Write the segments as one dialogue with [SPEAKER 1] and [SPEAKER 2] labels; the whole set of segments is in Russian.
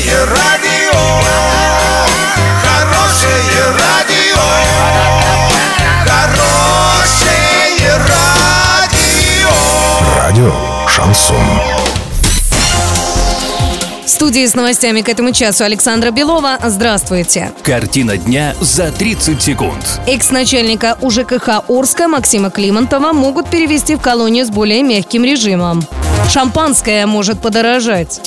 [SPEAKER 1] Хорошее радио, хорошее радио, хорошее радио.
[SPEAKER 2] Радио Шансон.
[SPEAKER 3] В студии с новостями к этому часу Александра Белова. Здравствуйте.
[SPEAKER 4] Картина дня за 30 секунд.
[SPEAKER 3] Экс-начальника УЖКХ Орска Максима Климонтова могут перевести в колонию с более мягким режимом. Шампанское может подорожать.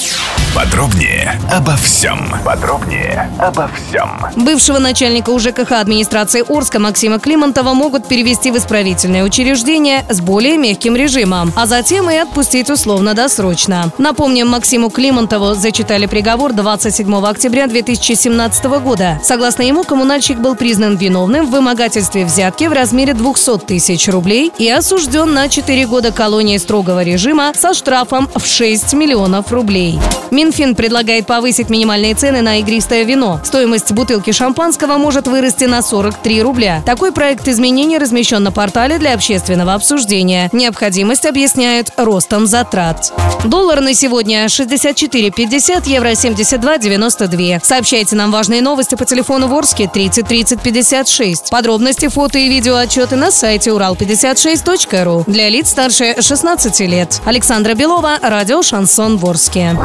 [SPEAKER 2] Подробнее обо всем. Подробнее обо всем.
[SPEAKER 3] Бывшего начальника УЖКХ администрации Орска Максима Климонтова могут перевести в исправительное учреждение с более мягким режимом, а затем и отпустить условно-досрочно. Напомним, Максиму Климонтову зачитали приговор 27 октября 2017 года. Согласно ему, коммунальщик был признан виновным в вымогательстве взятки в размере 200 тысяч рублей и осужден на 4 года колонии строгого режима со штрафом в 6 миллионов рублей. Минфин предлагает повысить минимальные цены на игристое вино. Стоимость бутылки шампанского может вырасти на 43 рубля. Такой проект изменений размещен на портале для общественного обсуждения. Необходимость объясняют ростом затрат. Доллар на сегодня 64,50, евро 72,92. Сообщайте нам важные новости по телефону Ворске 30 30 56. Подробности, фото и видео отчеты на сайте урал56.ру. Для лиц старше 16 лет. Александра Белова, радио «Шансон Ворске».